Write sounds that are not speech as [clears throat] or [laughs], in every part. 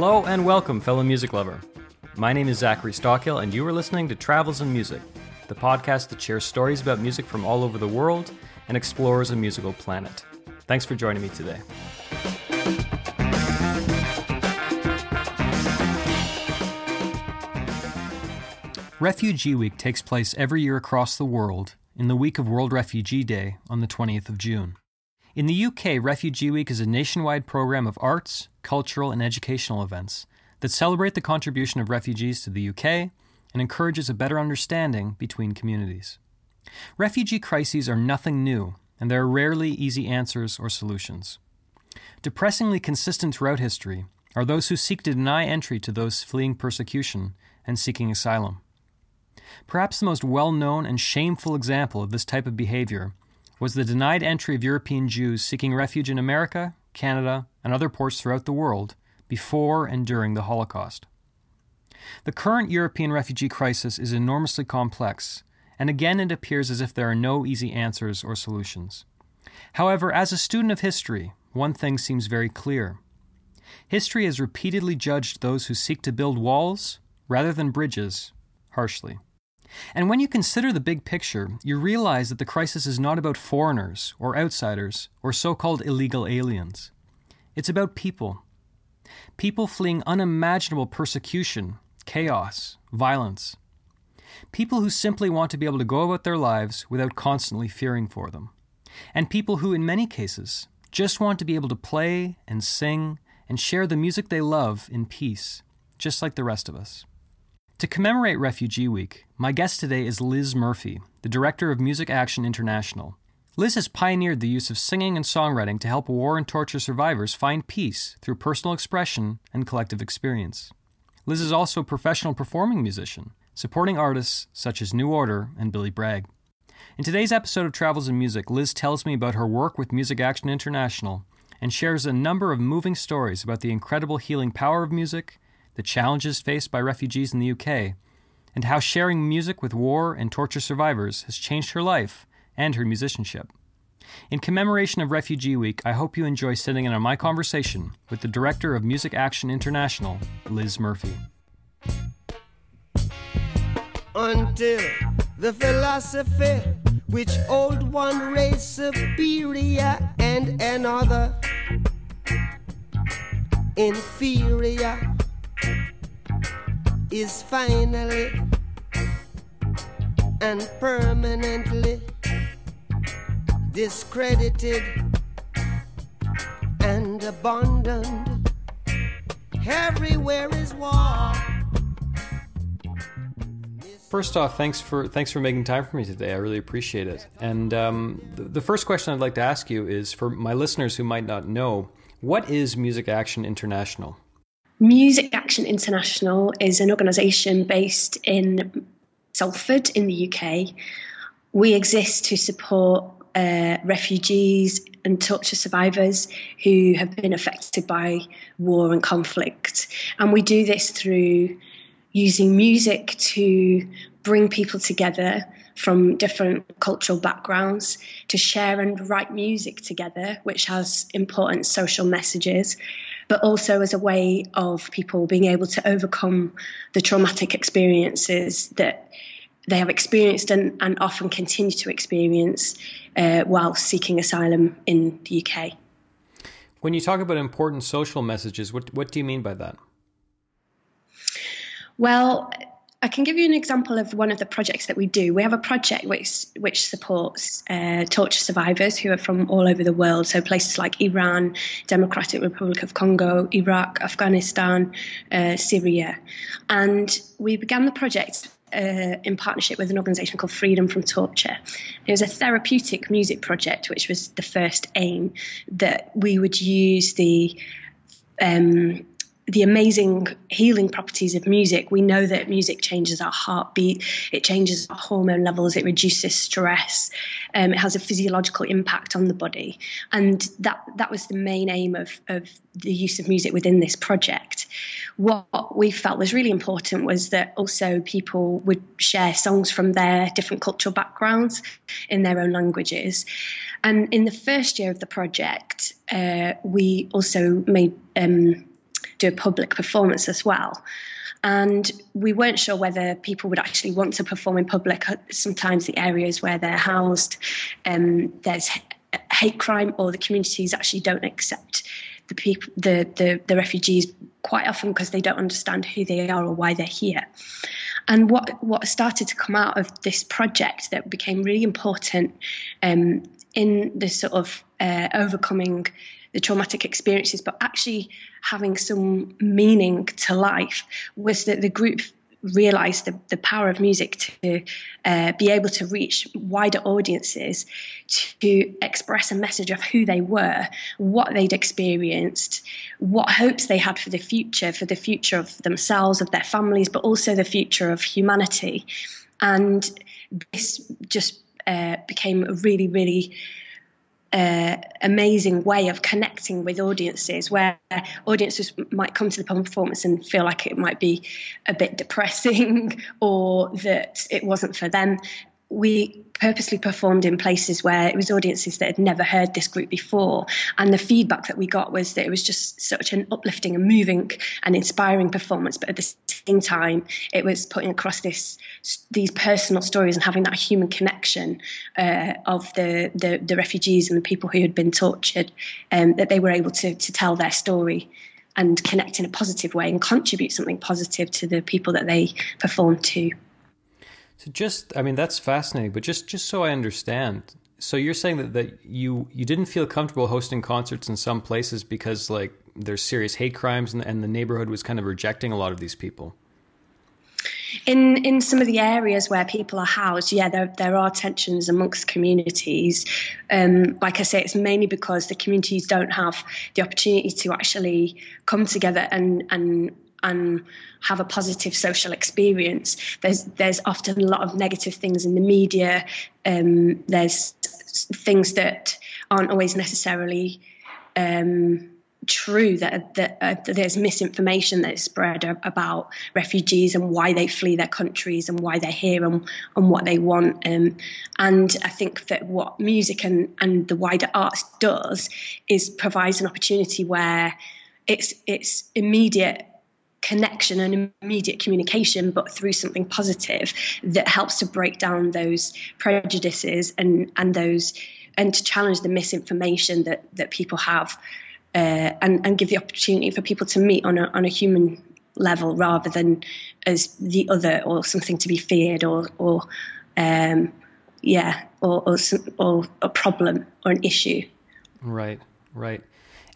Hello and welcome, fellow music lover. My name is Zachary Stockill, and you are listening to Travels in Music, the podcast that shares stories about music from all over the world and explores a musical planet. Thanks for joining me today. Refugee Week takes place every year across the world in the week of World Refugee Day on the 20th of June. In the UK, Refugee Week is a nationwide program of arts, cultural, and educational events that celebrate the contribution of refugees to the UK and encourages a better understanding between communities. Refugee crises are nothing new, and there are rarely easy answers or solutions. Depressingly consistent throughout history are those who seek to deny entry to those fleeing persecution and seeking asylum. Perhaps the most well known and shameful example of this type of behavior was the denied entry of European Jews seeking refuge in America, Canada, and other ports throughout the world before and during the Holocaust. The current European refugee crisis is enormously complex, and again it appears as if there are no easy answers or solutions. However, as a student of history, one thing seems very clear. History has repeatedly judged those who seek to build walls rather than bridges harshly. And when you consider the big picture, you realize that the crisis is not about foreigners or outsiders or so called illegal aliens. It's about people. People fleeing unimaginable persecution, chaos, violence. People who simply want to be able to go about their lives without constantly fearing for them. And people who, in many cases, just want to be able to play and sing and share the music they love in peace, just like the rest of us. To commemorate Refugee Week, my guest today is Liz Murphy, the director of Music Action International. Liz has pioneered the use of singing and songwriting to help war and torture survivors find peace through personal expression and collective experience. Liz is also a professional performing musician, supporting artists such as New Order and Billy Bragg. In today's episode of Travels in Music, Liz tells me about her work with Music Action International and shares a number of moving stories about the incredible healing power of music the challenges faced by refugees in the UK, and how sharing music with war and torture survivors has changed her life and her musicianship. In commemoration of Refugee Week, I hope you enjoy sitting in on my conversation with the director of Music Action International, Liz Murphy. Until the philosophy which old one race superior and another inferior is finally and permanently discredited and abandoned. Everywhere is war. First off, thanks for thanks for making time for me today. I really appreciate it. And um, the, the first question I'd like to ask you is for my listeners who might not know, what is Music Action International? Music Action International is an organisation based in Salford in the UK. We exist to support uh, refugees and torture survivors who have been affected by war and conflict. And we do this through using music to bring people together from different cultural backgrounds to share and write music together, which has important social messages but also as a way of people being able to overcome the traumatic experiences that they have experienced and, and often continue to experience uh, while seeking asylum in the UK. When you talk about important social messages, what, what do you mean by that? Well, I can give you an example of one of the projects that we do. We have a project which which supports uh, torture survivors who are from all over the world, so places like Iran, Democratic Republic of Congo, Iraq, Afghanistan, uh, Syria, and we began the project uh, in partnership with an organisation called Freedom from Torture. It was a therapeutic music project, which was the first aim that we would use the um, the amazing healing properties of music. We know that music changes our heartbeat, it changes our hormone levels, it reduces stress, um, it has a physiological impact on the body. And that, that was the main aim of, of the use of music within this project. What we felt was really important was that also people would share songs from their different cultural backgrounds in their own languages. And in the first year of the project, uh, we also made um, do a public performance as well. And we weren't sure whether people would actually want to perform in public. Sometimes the areas where they're housed, um, there's hate crime, or the communities actually don't accept the people, the, the, the refugees quite often because they don't understand who they are or why they're here. And what what started to come out of this project that became really important um, in the sort of uh, overcoming the traumatic experiences, but actually having some meaning to life was that the group realized the, the power of music to uh, be able to reach wider audiences to express a message of who they were, what they'd experienced, what hopes they had for the future, for the future of themselves, of their families, but also the future of humanity. And this just uh, became a really, really uh, amazing way of connecting with audiences where audiences might come to the performance and feel like it might be a bit depressing [laughs] or that it wasn't for them we purposely performed in places where it was audiences that had never heard this group before. And the feedback that we got was that it was just such an uplifting and moving and inspiring performance. But at the same time, it was putting across this these personal stories and having that human connection uh, of the, the, the refugees and the people who had been tortured, um, that they were able to to tell their story and connect in a positive way and contribute something positive to the people that they performed to. So just, I mean, that's fascinating. But just, just so I understand, so you're saying that, that you you didn't feel comfortable hosting concerts in some places because like there's serious hate crimes and, and the neighborhood was kind of rejecting a lot of these people. In in some of the areas where people are housed, yeah, there there are tensions amongst communities. Um, like I say, it's mainly because the communities don't have the opportunity to actually come together and and and have a positive social experience. There's there's often a lot of negative things in the media. Um, there's things that aren't always necessarily um, true. That that, uh, that, there's misinformation that's spread about refugees and why they flee their countries and why they're here and, and what they want. Um, and I think that what music and and the wider arts does is provides an opportunity where it's it's immediate connection and immediate communication, but through something positive that helps to break down those prejudices and and those and to challenge the misinformation that that people have, uh, and and give the opportunity for people to meet on a on a human level rather than as the other or something to be feared or or um, yeah or, or or a problem or an issue. Right, right.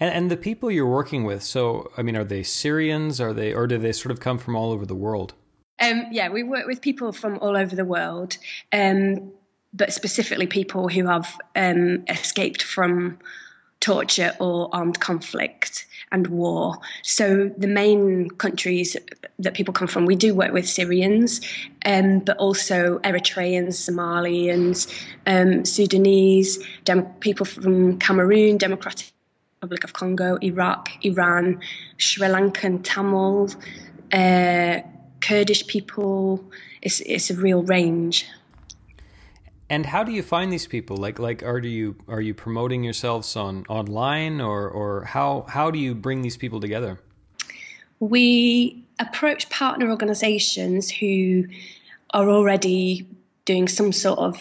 And, and the people you're working with, so I mean, are they Syrians? Are they, or do they sort of come from all over the world? Um, yeah, we work with people from all over the world, um, but specifically people who have um, escaped from torture or armed conflict and war. So the main countries that people come from, we do work with Syrians, um, but also Eritreans, Somalians, um, Sudanese, dem- people from Cameroon, Democratic Republic of Congo, Iraq, Iran, Sri Lankan Tamil, uh, Kurdish people. It's it's a real range. And how do you find these people? Like like are you are you promoting yourselves on online or or how how do you bring these people together? We approach partner organizations who are already doing some sort of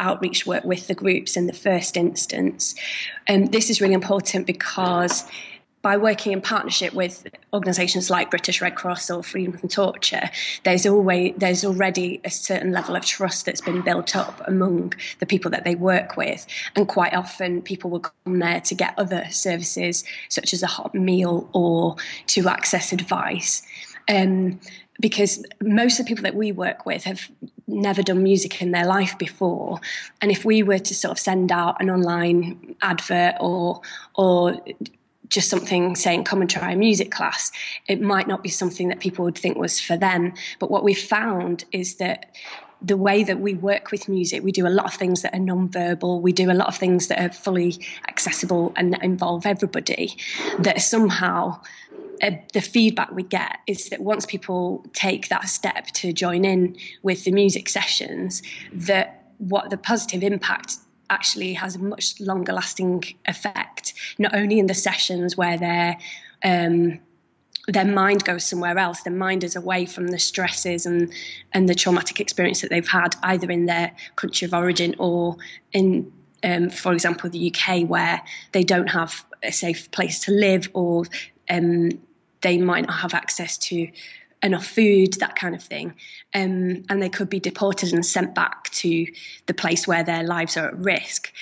outreach work with the groups in the first instance. And this is really important because by working in partnership with organisations like British Red Cross or Freedom from Torture, there's always there's already a certain level of trust that's been built up among the people that they work with, and quite often people will come there to get other services such as a hot meal or to access advice. Um, because most of the people that we work with have never done music in their life before and if we were to sort of send out an online advert or or just something saying come and try a music class it might not be something that people would think was for them but what we've found is that the way that we work with music, we do a lot of things that are non-verbal. We do a lot of things that are fully accessible and that involve everybody. That somehow uh, the feedback we get is that once people take that step to join in with the music sessions, that what the positive impact actually has a much longer lasting effect, not only in the sessions where they're um, their mind goes somewhere else. Their mind is away from the stresses and and the traumatic experience that they've had either in their country of origin or in, um, for example, the UK, where they don't have a safe place to live or um, they might not have access to enough food, that kind of thing. Um, and they could be deported and sent back to the place where their lives are at risk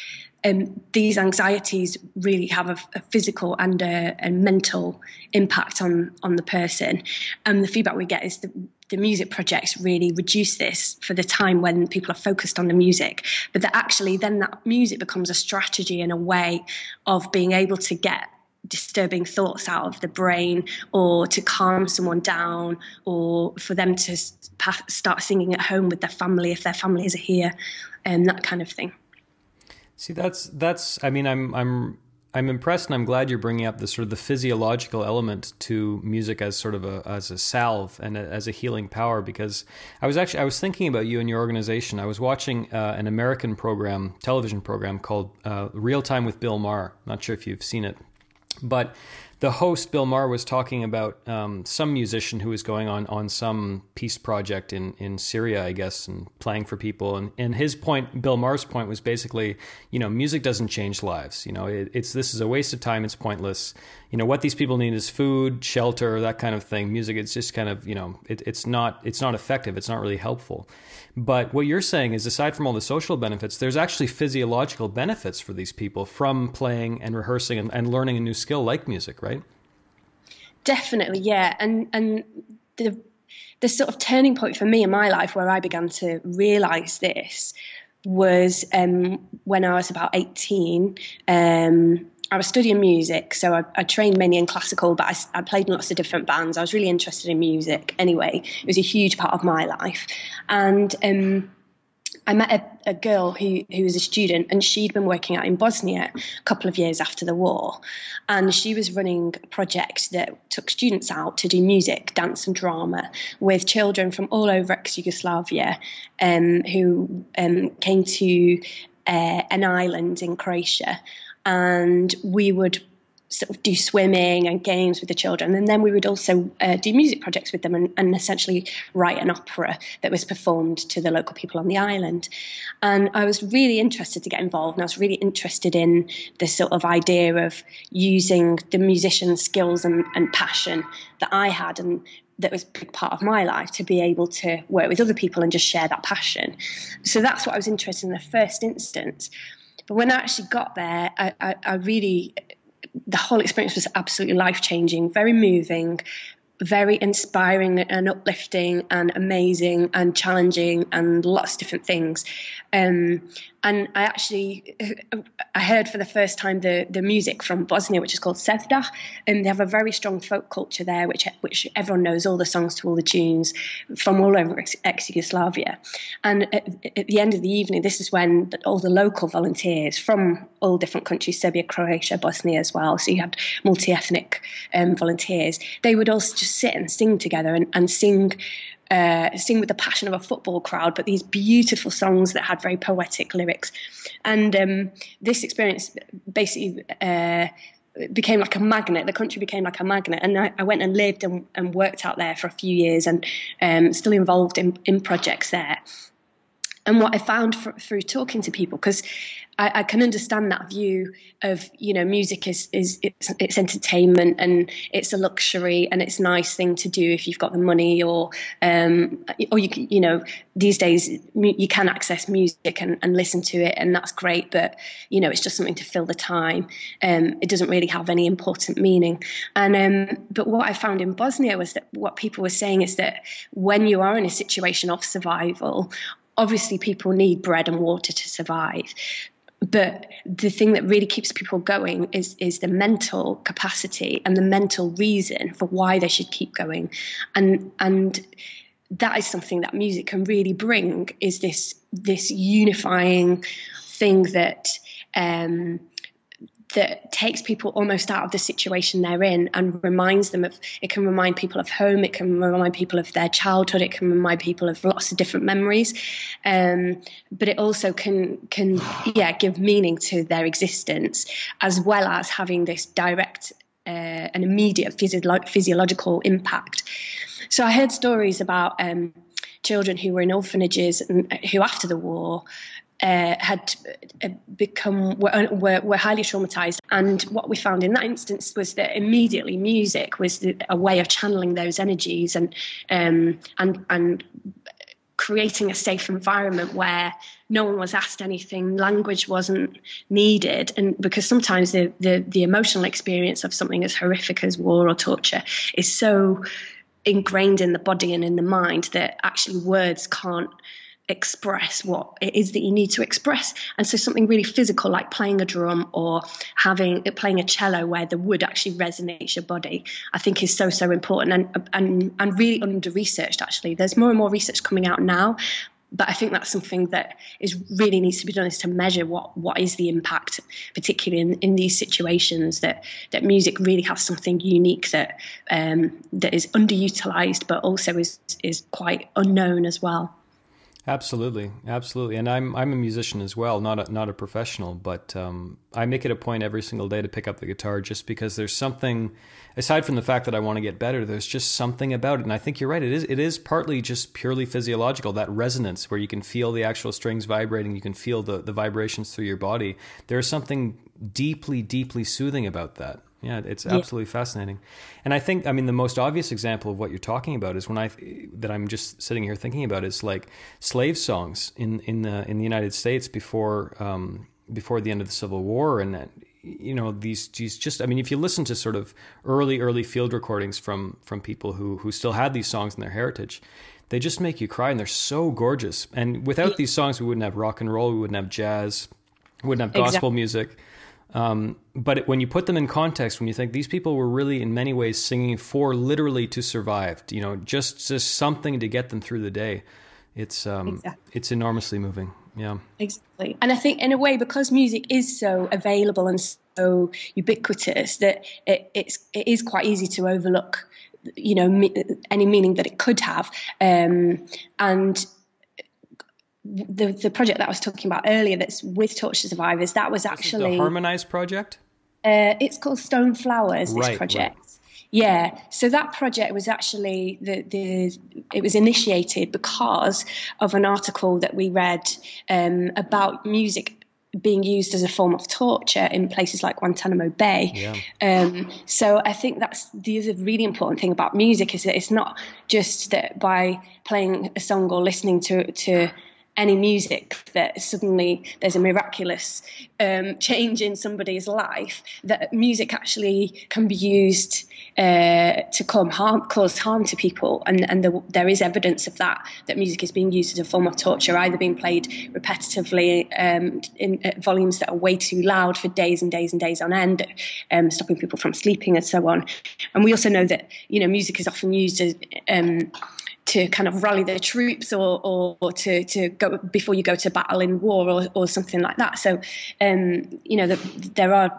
um, these anxieties really have a, a physical and a, a, mental impact on on the person. And the feedback we get is that the music projects really reduce this for the time when people are focused on the music, but that actually then that music becomes a strategy and a way of being able to get disturbing thoughts out of the brain or to calm someone down or for them to start singing at home with their family if their families are here and that kind of thing. See, that's that's. I mean, I'm I'm I'm impressed, and I'm glad you're bringing up the sort of the physiological element to music as sort of a as a salve and a, as a healing power. Because I was actually I was thinking about you and your organization. I was watching uh, an American program, television program called uh, Real Time with Bill Maher. Not sure if you've seen it, but the host Bill Maher was talking about um, some musician who was going on on some peace project in in Syria, I guess, and playing for people. And and his point, Bill Maher's point, was basically, you know, music doesn't change lives. You know, it, it's this is a waste of time. It's pointless. You know, what these people need is food, shelter, that kind of thing. Music, it's just kind of, you know, it, it's not it's not effective. It's not really helpful. But what you're saying is, aside from all the social benefits, there's actually physiological benefits for these people from playing and rehearsing and, and learning a new skill like music, right? Definitely, yeah. And and the the sort of turning point for me in my life where I began to realise this was um, when I was about 18. Um, I was studying music, so I, I, trained mainly in classical, but I, I, played in lots of different bands. I was really interested in music anyway. It was a huge part of my life. And um, I met a, a, girl who, who was a student, and she'd been working out in Bosnia a couple of years after the war. And she was running a project that took students out to do music, dance, and drama with children from all over ex Yugoslavia um, who um, came to uh, an island in Croatia and we would sort of do swimming and games with the children. And then we would also uh, do music projects with them and, and, essentially write an opera that was performed to the local people on the island. And I was really interested to get involved and I was really interested in this sort of idea of using the musician's skills and, and passion that I had and that was a big part of my life to be able to work with other people and just share that passion. So that's what I was interested in the first instance. But when I actually got there, I, I, I really, the whole experience was absolutely life changing, very moving, very inspiring and uplifting and amazing and challenging and lots of different things. Um, and I actually I heard for the first time the the music from Bosnia, which is called Sevdah, and they have a very strong folk culture there, which which everyone knows all the songs to all the tunes from all over ex Yugoslavia. And at, at, the end of the evening, this is when all the local volunteers from all different countries, Serbia, Croatia, Bosnia as well. So you had multi ethnic um, volunteers. They would also just sit and sing together and, and sing uh, sing with the passion of a football crowd, but these beautiful songs that had very poetic lyrics. And um, this experience basically uh, became like a magnet. The country became like a magnet. And I, I went and lived and, and, worked out there for a few years and um, still involved in, in projects there. And what I found for, through talking to people, because I, I, can understand that view of you know music is is it's, it's, entertainment and it's a luxury and it's a nice thing to do if you've got the money or um, or you you know these days you can access music and, and listen to it and that's great but you know it's just something to fill the time. Um, it doesn't really have any important meaning. And um, but what I found in Bosnia was that what people were saying is that when you are in a situation of survival obviously people need bread and water to survive but the thing that really keeps people going is is the mental capacity and the mental reason for why they should keep going. And and that is something that music can really bring is this this unifying thing that um, that takes people almost out of the situation they're in and reminds them of it can remind people of home it can remind people of their childhood it can remind people of lots of different memories um, but it also can can yeah give meaning to their existence as well as having this direct uh, an immediate physio- physiological impact. So I heard stories about um, children who were in orphanages and who, after the war, uh, had uh, become were, were, were, highly traumatized. And what we found in that instance was that immediately music was the, a way of channeling those energies and um, and and creating a safe environment where no one was asked anything language wasn't needed. And because sometimes the, the the emotional experience of something as horrific as war or torture is so ingrained in the body and in the mind that actually words can't express what it is that you need to express. And so something really physical like playing a drum or having playing a cello where the wood actually resonates your body i think is so so important. And and and really under researched actually. There's more and more research coming out now but I think that's something that is really needs to be done is to measure what what is the impact, particularly in, in these situations that that music really has something unique that um, that is underutilized, but also is is quite unknown as well. Absolutely, absolutely, and I'm I'm a musician as well, not a, not a professional, but um, I make it a point every single day to pick up the guitar just because there's something, aside from the fact that I want to get better, there's just something about it, and I think you're right. It is it is partly just purely physiological that resonance where you can feel the actual strings vibrating, you can feel the the vibrations through your body. There is something deeply deeply soothing about that. Yeah, it's absolutely yeah. fascinating. And I think, I mean, the most obvious example of what you're talking about is when I that I'm just sitting here thinking about is like slave songs in in the in the United States before um, before the end of the Civil War, and that, you know these these just I mean, if you listen to sort of early early field recordings from from people who who still had these songs in their heritage. They just make you cry, and they're so gorgeous. And without yeah. these songs, we wouldn't have rock and roll, we wouldn't have jazz, we wouldn't have gospel exactly. music um, but when you put them in context, when you think these people were really, in many ways, singing for literally to survive, you know, just just something to get them through the day, it's um, exactly. it's enormously moving. Yeah, exactly. And I think, in a way, because music is so available and so ubiquitous, that it, it's it is quite easy to overlook, you know, me, any meaning that it could have, um, and the the project that I was talking about earlier, that's with torture survivors, that was actually the Harmonized project. Uh, it's called Stone Flowers. This right, project. Right. Yeah, so that project was actually the, the it was initiated because of an article that we read um, about music being used as a form of torture in places like Guantanamo Bay. Yeah. Um, so I think that's the other really important thing about music is that it's not just that by playing a song or listening to to any music that suddenly there's a miraculous um, change in somebody's life that music actually can be used uh, to harm, cause harm to people. And, and the, there is evidence of that that music is being used as a form of torture either being played repetitively um, in volumes that are way too loud for days and days and days on end um, stopping people from sleeping and so on. And we also know that you know music is often used as um, to kind of rally the troops or, or, or, to, to go before you go to battle in war or, or something like that. So, um, you know, the, there are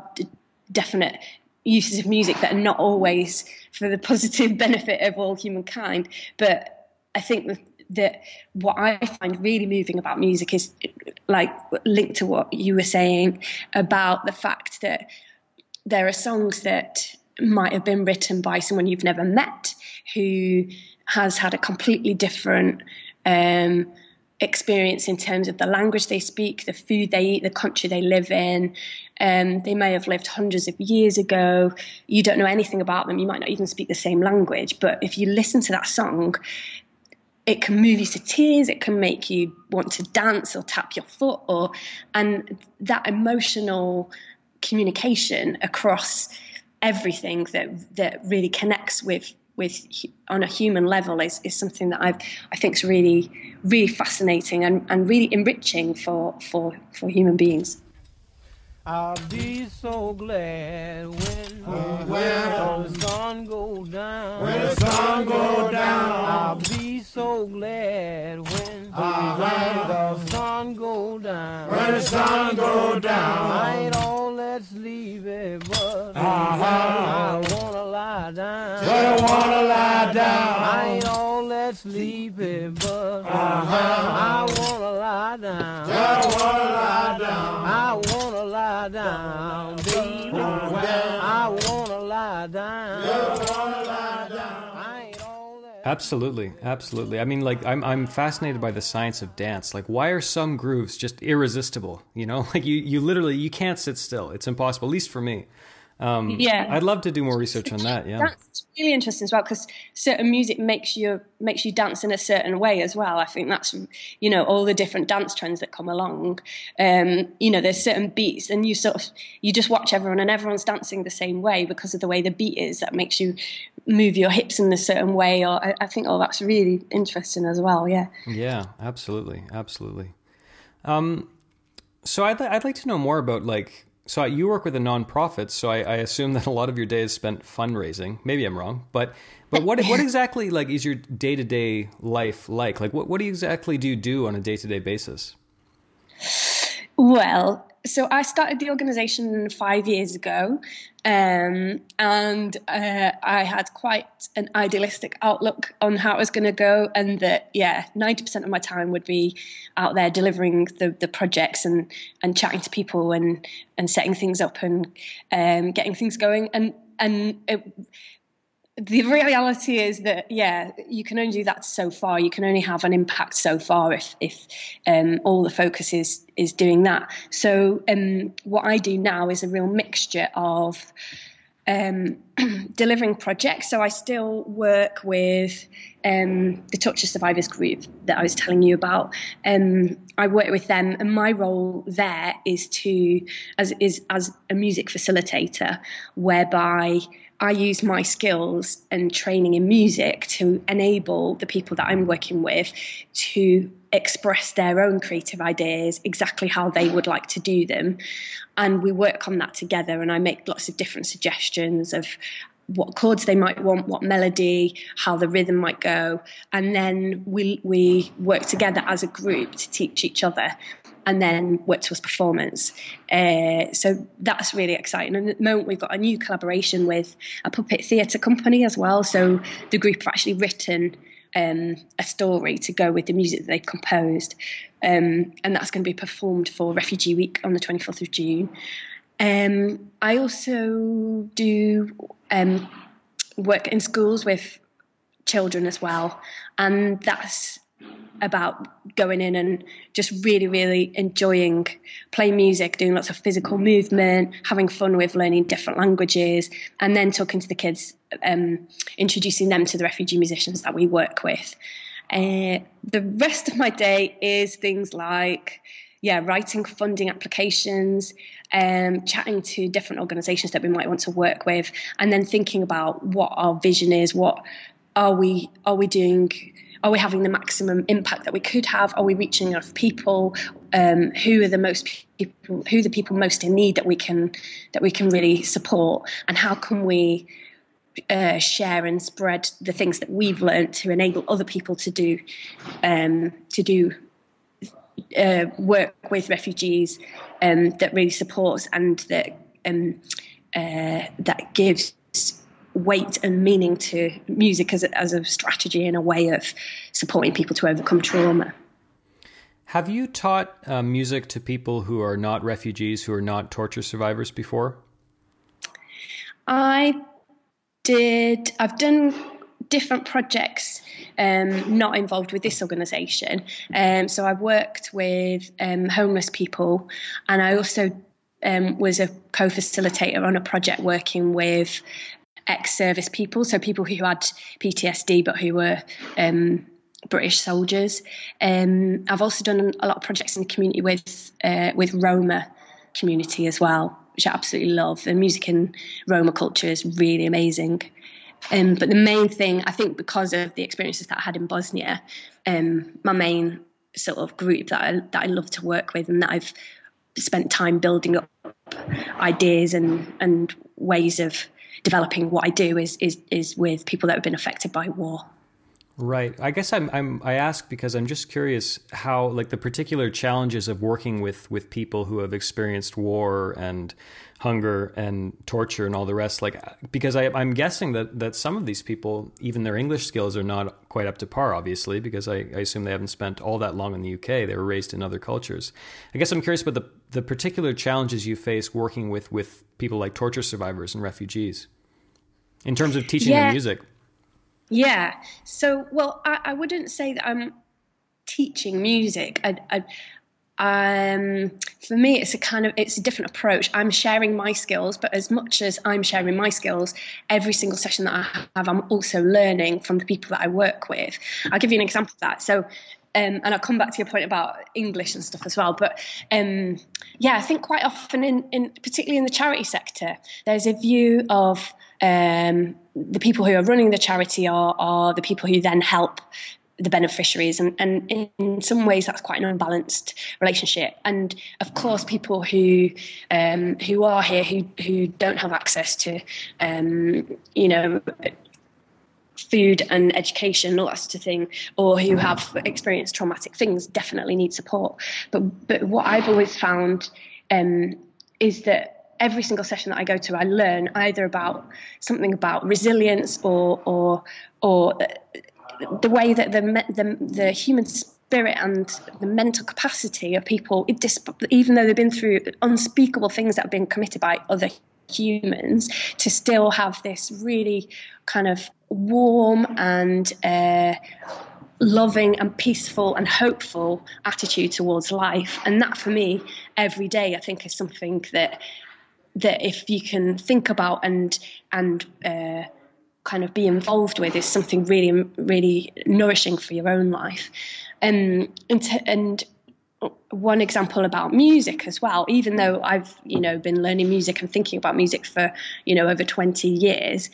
definite uses of music that are not always for the [laughs] positive benefit of all humankind. But I think that what I find really moving about music is like linked to what you were saying about the fact that there are songs that might have been written by someone you've never met who has had a completely different um, experience in terms of the language they speak, the food they eat, the country they live in. Um, they may have lived hundreds of years ago. You don't know anything about them. You might not even speak the same language. But if you listen to that song, it can move you to tears. It can make you want to dance or tap your foot, or and that emotional communication across everything that that really connects with with on a human level is, is something that I've I think is really really fascinating and, and really enriching for for for human beings. I'll be so glad when, uh, when the sun go down. When the sun go down. I'll be so glad when, uh, when the sun go down. When the sun go down. I ain't all that sleepy, but uh-huh. I wanna lie down. Just uh-huh. wanna lie down. I ain't all that sleepy, but uh-huh. I wanna lie down. Just wanna lie down. I wanna lie down, baby. I wanna lie down. Just wanna lie down. Absolutely, absolutely. I mean, like I'm I'm fascinated by the science of dance. Like, why are some grooves just irresistible? You know, [laughs] like you you literally you can't sit still. It's impossible. At least for me. Um, Yeah. I'd love to do more research on that. Yeah, That's really interesting as well because certain music makes you makes you dance in a certain way as well. I think that's you know all the different dance trends that come along. Um, you know, there's certain beats, and you sort of you just watch everyone, and everyone's dancing the same way because of the way the beat is. That makes you move your hips in a certain way. Or I, I think oh, that's really interesting as well. Yeah. yeah, absolutely, absolutely. Um, so I'd I'd like to know more about like. So you work with a nonprofit, so I, I assume that a lot of your day is spent fundraising. Maybe I'm wrong, but but what what exactly like is your day to day life like? Like what what exactly do you do on a day to day basis? Well, so I started the organisation five years ago, um, and uh, I had quite an idealistic outlook on how it was going to go, and that yeah, ninety percent of my time would be out there delivering the, the projects and and chatting to people and and setting things up and um, getting things going, and and it, the reality is that yeah you can only do that so far. You can only have an impact so far if if um, all the focus is is doing that. So um, what i do now is a real mixture of um, [clears throat] delivering projects. So I still work with um, the Torture Survivors group that I was telling you about. Um, I work with them, and my role there is to as is as a music facilitator, whereby I use my skills and training in music to enable the people that I'm working with to express their own creative ideas exactly how they would like to do them. And we work on that together, and I make lots of different suggestions of what chords they might want, what melody, how the rhythm might go, and then we we work together as a group to teach each other, and then work towards performance. Uh, so that's really exciting. And at the moment, we've got a new collaboration with a puppet theatre company as well. So the group have actually written um, a story to go with the music that they've composed, um, and that's going to be performed for Refugee Week on the 24th of June. Um, I also do um, work in schools with children as well, and that's about going in and just really, really enjoying playing music, doing lots of physical movement, having fun with learning different languages, and then talking to the kids, um, introducing them to the refugee musicians that we work with. Uh, the rest of my day is things like yeah, writing funding applications, um, chatting to different organisations that we might want to work with, and then thinking about what our vision is. What are we are we doing? Are we having the maximum impact that we could have? Are we reaching enough people? Um, who are the most people? Who the people most in need that we can that we can really support? And how can we uh, share and spread the things that we've learned to enable other people to do um, to do uh, work with refugees um, that really supports and that um, uh, that gives weight and meaning to music as a, as a strategy and a way of supporting people to overcome trauma. Have you taught uh, music to people who are not refugees, who are not torture survivors before? I did. I've done different projects um, not involved with this organisation. Um, so I worked with um, homeless people, and I also um, was a co-facilitator on a project working with ex-service people, so people who had PTSD but who were um, British soldiers. Um, I've also done a lot of projects in the community with uh, with Roma community as well, which I absolutely love. The music in Roma culture is really amazing. Um, but the main thing, I think, because of the experiences that I had in Bosnia, um, my main sort of group that I, that I love to work with and that I've spent time building up ideas and, and ways of developing what I do is, is, is with people that have been affected by war. Right. I guess I'm, I'm I ask because I'm just curious how like the particular challenges of working with with people who have experienced war and hunger and torture and all the rest like because I I'm guessing that that some of these people even their English skills are not quite up to par obviously because I, I assume they haven't spent all that long in the UK they were raised in other cultures. I guess I'm curious about the the particular challenges you face working with with people like torture survivors and refugees in terms of teaching Yeah. them music. Yeah. So, well, I, I wouldn't say that I'm teaching music. I, I, um, for me, it's a kind of it's a different approach. I'm sharing my skills, but as much as I'm sharing my skills, every single session that I have, I'm also learning from the people that I work with. I'll give you an example of that. So, um, and I'll come back to your point about English and stuff as well. But um, yeah, I think quite often, in, in particularly in the charity sector, there's a view of um, the people who are running the charity are, are the people who then help the beneficiaries. And, and in some ways that's quite an unbalanced relationship. And of course people who um, who are here who who don't have access to um, you know food and education all that sort of thing or who have experienced traumatic things definitely need support. But but what I've always found um, is that every single session that I go to, I learn either about something about resilience or or or the way that the, the, the human spirit and the mental capacity of people, even though they've been through unspeakable things that have been committed by other humans, to still have this really kind of warm and uh, loving and peaceful and hopeful attitude towards life. And that, for me, every day, I think is something that that if you can think about and and uh, kind of be involved with is something really, really nourishing for your own life. Um, and, and one example about music as well even though i've you know been learning music and thinking about music for you know over 20 years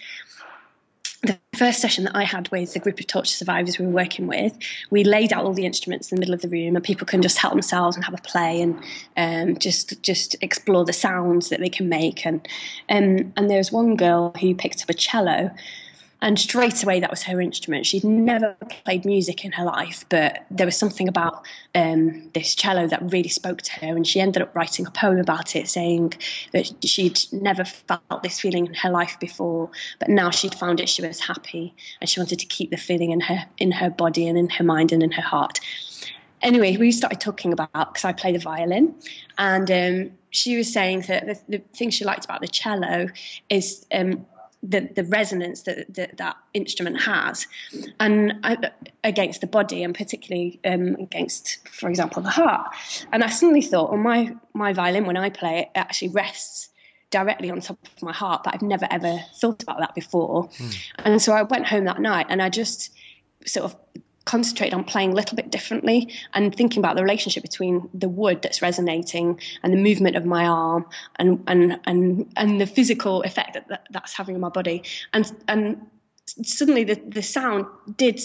the first session that I had with the group of torture survivors we were working with, we laid out all the instruments in the middle of the room, and people can just help themselves and have a play and um, just just explore the sounds that they can make. And um, and there was one girl who picked up a cello, and straight away, that was her instrument. She'd never played music in her life, but there was something about um, this cello that really spoke to her. And she ended up writing a poem about it, saying that she'd never felt this feeling in her life before, but now she'd found it. She was happy, and she wanted to keep the feeling in her in her body and in her mind and in her heart. Anyway, we started talking about because I play the violin, and um, she was saying that the, the thing she liked about the cello is um, the, the resonance that, that that instrument has, and I, against the body, and particularly um, against, for example, the heart. And I suddenly thought, well, my my violin when I play it, it actually rests directly on top of my heart, but I've never ever thought about that before. Mm. And so I went home that night, and I just sort of concentrate on playing a little bit differently and thinking about the relationship between the wood that's resonating and the movement of my arm and and and and the physical effect that, that that's having on my body. And and suddenly the the sound did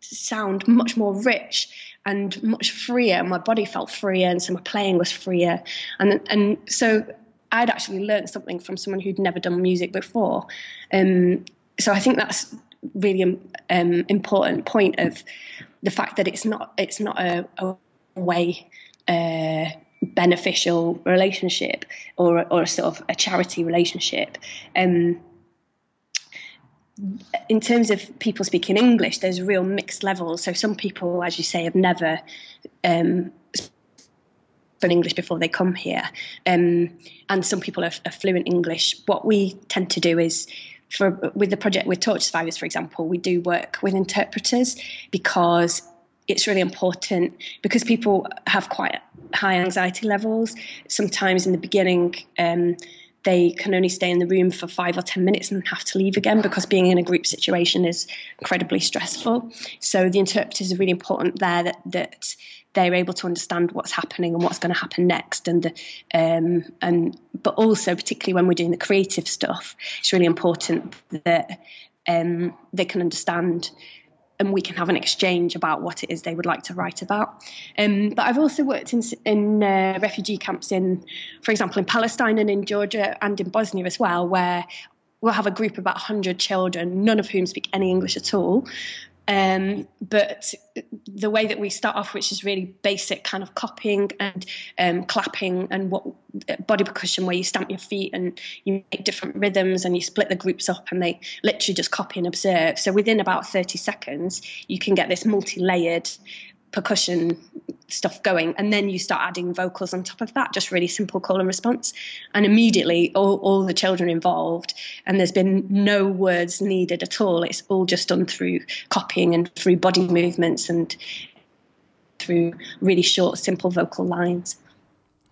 sound much more rich and much freer. My body felt freer and so my playing was freer. And and so I'd actually learned something from someone who'd never done music before. Um, so I think that's really um, important point of the fact that it's not it's not a, a way uh, beneficial relationship or or a sort of a charity relationship. Um, in terms of people speaking English, there's real mixed levels. So some people, as you say, have never um, spoken English before they come here, um, and some people are, are fluent English. What we tend to do is for with the project with torture survivors, for example, we do work with interpreters because it's really important because people have quite high anxiety levels. Sometimes in the beginning, um, they can only stay in the room for five or 10 minutes and have to leave again because being in a group situation is incredibly stressful. So the interpreters are really important there that, that they're able to understand what's happening and what's going to happen next. And, um, and, but also particularly when we're doing the creative stuff, it's really important that um, they can understand and we can have an exchange about what it is they would like to write about. Um, but I've also worked in, in uh, refugee camps in, for example, in Palestine and in Georgia and in Bosnia as well, where we'll have a group of about 100 children, none of whom speak any English at all. Um, but the way that we start off, which is really basic kind of copying and um, clapping and what body percussion, where you stamp your feet and you make different rhythms and you split the groups up and they literally just copy and observe. So within about 30 seconds, you can get this multi layered percussion stuff going and then you start adding vocals on top of that just really simple call and response. And immediately all, all the children involved and there's been no words needed at all. It's all just done through copying and through body movements and through really short simple vocal lines.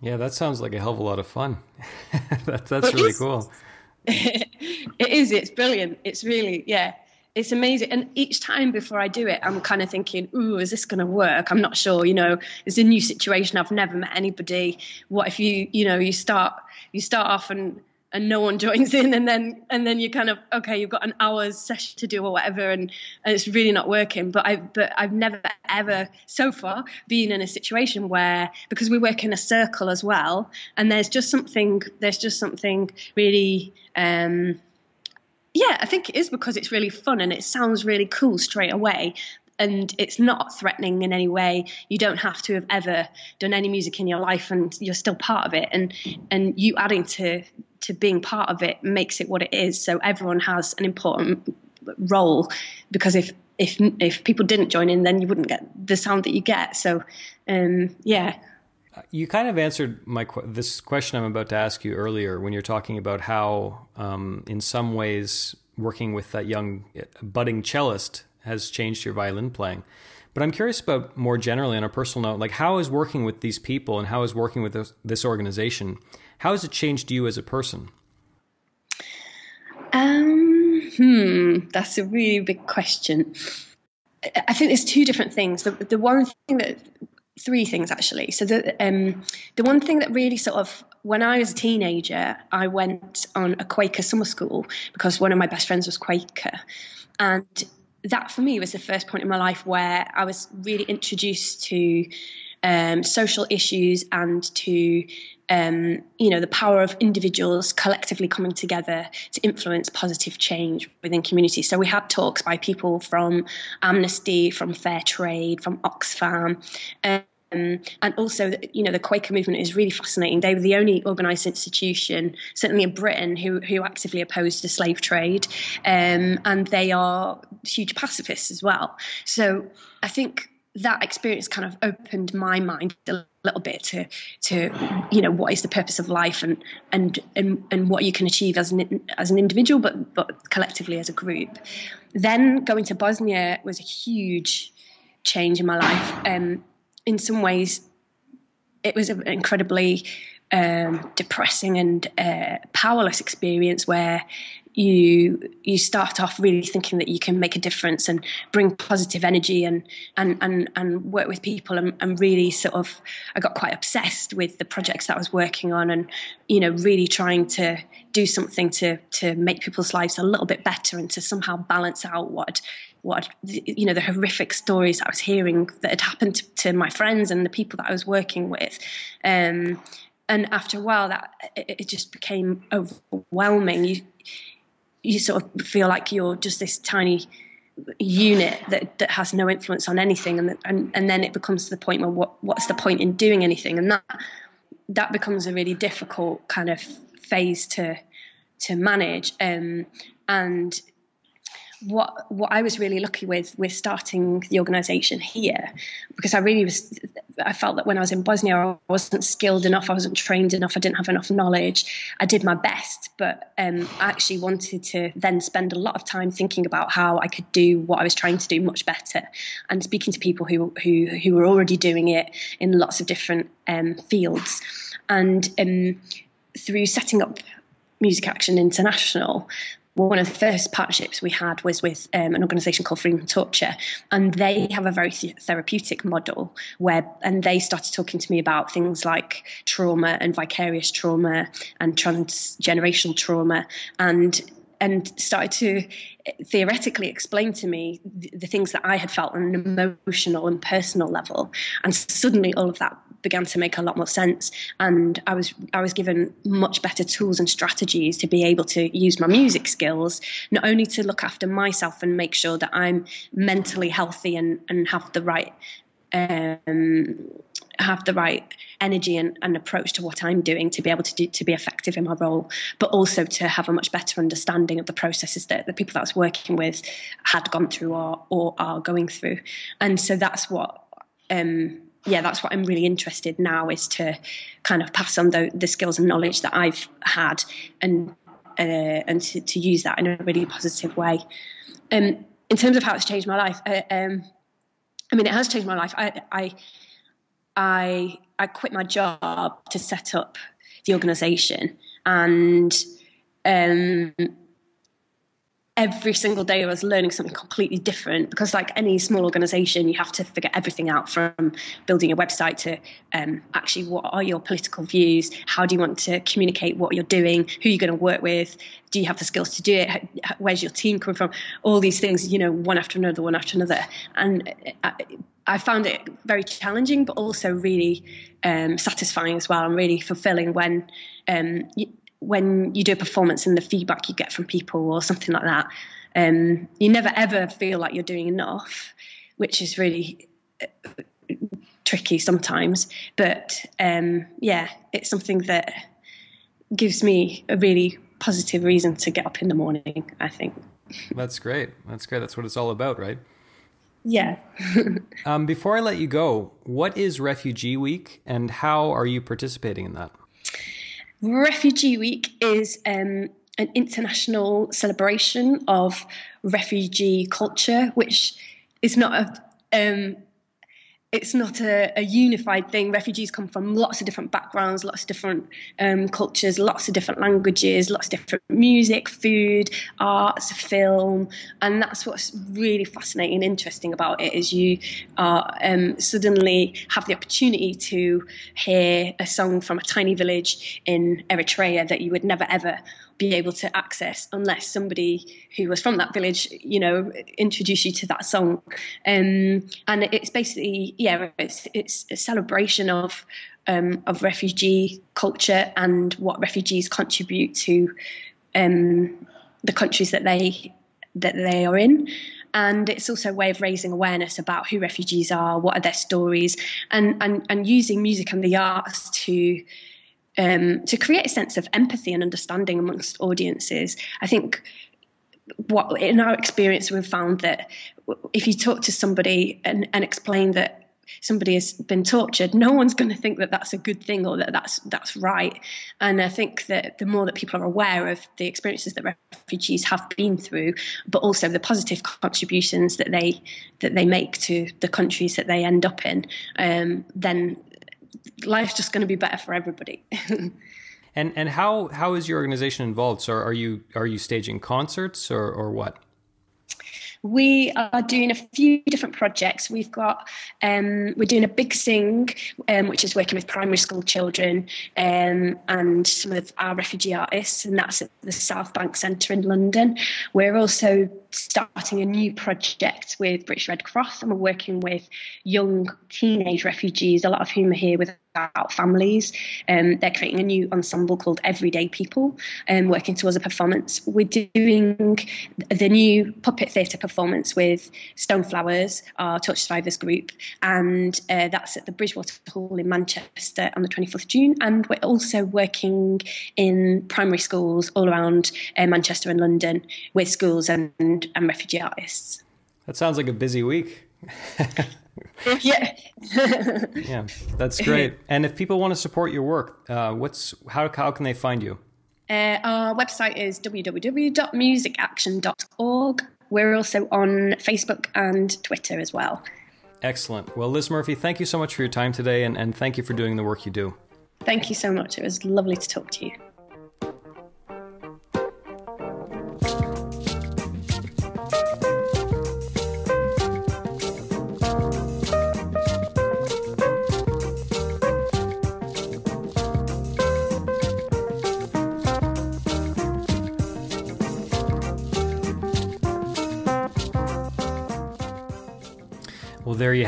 Yeah that sounds like a hell of a lot of fun. [laughs] That's that's really cool. [laughs] It is. It's brilliant. It's really yeah it's amazing. And each time before I do it, I'm kind of thinking, "Ooh, is this going to work?" I'm not sure. You know, it's a new situation. I've never met anybody. What if you, you know, you start you start off and and no one [laughs] joins in, and then and then you kind of okay, you've got an hour's session to do or whatever, and, and it's really not working. But I but I've never ever so far been in a situation where because we work in a circle as well, and there's just something there's just something really. Um, yeah, I think it is because it's really fun and it sounds really cool straight away. And it's not threatening in any way. You don't have to have ever done any music in your life, and you're still part of it. And and you adding to to being part of it makes it what it is. So everyone has an important role because if if if people didn't join in, then you wouldn't get the sound that you get. So, um, yeah. You kind of answered my this question I'm about to ask you earlier when you're talking about how, um, in some ways, working with that young budding cellist has changed your violin playing. But I'm curious about more generally on a personal note, like how is working with these people and how is working with this, this organization, how has it changed you as a person? Um, hmm, that's a really big question. I think there's two different things. The, the one thing that three things actually. So the um, the one thing that really sort of when I was a teenager, I went on a Quaker summer school because one of my best friends was Quaker, and that for me was the first point in my life where I was really introduced to um, social issues and to um, you know the power of individuals collectively coming together to influence positive change within communities. So we had talks by people from Amnesty, from Fair Trade, from Oxfam. Um, and also, you know, the Quaker movement is really fascinating. They were the only organised institution, certainly in Britain, who who actively opposed the slave trade, um, and they are huge pacifists as well. So I think that experience kind of opened my mind a little bit to to you know what is the purpose of life and and and, and what you can achieve as an as an individual but but collectively as a group. Then going to Bosnia was a huge change in my life. Um, in some ways it was an incredibly um, depressing and uh, powerless experience where you you start off really thinking that you can make a difference and bring positive energy and and and, and work with people. And, and really sort of I got quite obsessed with the projects that I was working on and you know really trying to do something to to make people's lives a little bit better and to somehow balance out what what you know the horrific stories I was hearing that had happened to, to my friends and the people that I was working with. Um, and after a while that it, it just became overwhelming. You you sort of feel like you're just this tiny unit that, that has no influence on anything and, and and then it becomes to the point where what what's the point in doing anything? And that that becomes a really difficult kind of phase to to manage. Um, and what what I was really lucky with with starting the organisation here, because I really was, I felt that when I was in Bosnia, I wasn't skilled enough, I wasn't trained enough, I didn't have enough knowledge. I did my best, but um, I actually wanted to then spend a lot of time thinking about how I could do what I was trying to do much better, and speaking to people who who who were already doing it in lots of different um, fields, and um, through setting up Music Action International, one of the first partnerships we had was with um, an organisation called Freedom Torture, and they have a very therapeutic model where, and they started talking to me about things like trauma and vicarious trauma and transgenerational trauma, and and started to theoretically explain to me the, things that I had felt on an emotional and personal level. And suddenly all of that began to make a lot more sense. And I was I was given much better tools and strategies to be able to use my music skills, not only to look after myself and make sure that I'm mentally healthy and, and have the right um, have the right energy and, and, approach to what I'm doing to be able to do to be effective in my role, but also to have a much better understanding of the processes that the people that I was working with had gone through or or are going through. And so that's what um, yeah, that's what I'm really interested now is to kind of pass on the, the skills and knowledge that I've had and uh, and to, to, use that in a really positive way. Um, in terms of how it's changed my life, uh, um, I mean, it has changed my life. I, I, I, I quit my job to set up the organisation, and um, every single day I was learning something completely different because, like any small organization, you have to figure everything out from building a website to um, actually what are your political views? How do you want to communicate what you're doing? Who you're going to work with? Do you have the skills to do it? Where's your team coming from? All these things, you know, one after another, one after another. And I, I found it very challenging, but also really um, satisfying as well and really fulfilling when. Um, when you do a performance and the feedback you get from people or something like that, um, you never ever feel like you're doing enough, which is really uh, tricky sometimes. But um, yeah, it's something that gives me a really positive reason to get up in the morning, I think. That's great. That's great. That's what it's all about, right? Yeah. [laughs] um, before I let you go, what is Refugee Week and how are you participating in that? Refugee Week is um, an international celebration of refugee culture, which is not a um, it's not a, a, unified thing. Refugees come from lots of different backgrounds, lots of different um, cultures, lots of different languages, lots of different music, food, arts, film, and that's what's really fascinating and interesting about it. Is you are um, suddenly have the opportunity to hear a song from a tiny village in Eritrea that you would never ever be able to access unless somebody who was from that village, you know, introduced you to that song. Um, and it's basically, yeah, it's it's a celebration of um, of refugee culture and what refugees contribute to um, the countries that they that they are in. And it's also a way of raising awareness about who refugees are, what are their stories, and and, and using music and the arts to um, to create a sense of empathy and understanding amongst audiences. I think what in our experience we've found that if you talk to somebody and, and explain that somebody has been tortured, no one's going to think that that's a good thing or that that's that's right. And I think that the more that people are aware of the experiences that refugees have been through, but also the positive contributions that they that they make to the countries that they end up in, um, then life's just going to be better for everybody. [laughs] and and how how is your organization involved? So are you are you staging concerts or or what? We are doing a few different projects. We've got um, we're doing a big sing, um, which is working with primary school children um, and some of our refugee artists, and that's at the South Bank Centre in London. We're also starting a new project with British Red Cross, and we're working with young teenage refugees, a lot of whom are here without families. Um, they're creating a new ensemble called Everyday People, um, working towards a performance. We're doing the new puppet theatre performance with Stoneflowers, our Torture Survivors group, and uh, that's at the Bridgewater Hall in Manchester on the 24th of June. And we're also working in primary schools all around uh, Manchester and London with schools and, and refugee artists. That sounds like a busy week. [laughs] yeah. [laughs] yeah, that's great. And if people want to support your work, uh, what's how how can they find you? Uh, our website is www.musicaction.org. We're also on Facebook and Twitter as well. Excellent. Well, Liz Murphy, thank you so much for your time today, and, and thank you for doing the work you do. Thank you so much. It was lovely to talk to you.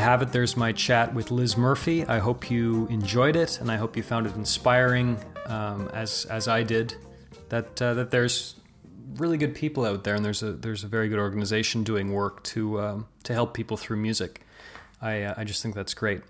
You have it. There's my chat with Liz Murphy. I hope you enjoyed it, and I hope you found it inspiring, um, as as I did. That uh, that there's really good people out there, and there's a there's a very good organization doing work to um, to help people through music. I uh, I just think that's great.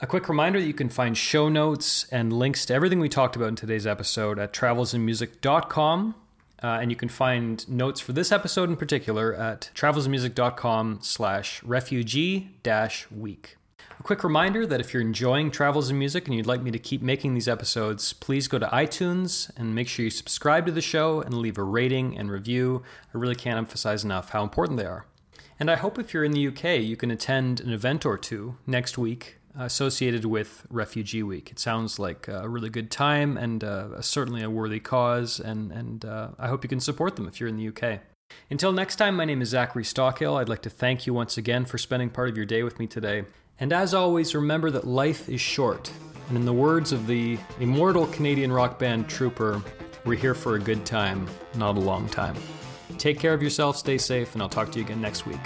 A quick reminder that you can find show notes and links to everything we talked about in today's episode at travelsinmusic.com. Uh, and you can find notes for this episode in particular at travelsmusic.com slash refugee dash week. A quick reminder that if you're enjoying Travels in Music and you'd like me to keep making these episodes, please go to iTunes and make sure you subscribe to the show and leave a rating and review. I really can't emphasize enough how important they are. And I hope if you're in the UK, you can attend an event or two next week associated with Refugee Week. It sounds like a really good time and uh, certainly a worthy cause, and, and uh, I hope you can support them if you're in the UK. Until next time, my name is Zachary Stockill. I'd like to thank you once again for spending part of your day with me today. And as always, remember that life is short. And in the words of the immortal Canadian rock band Trooper, we're here for a good time, not a long time. Take care of yourself, stay safe, and I'll talk to you again next week.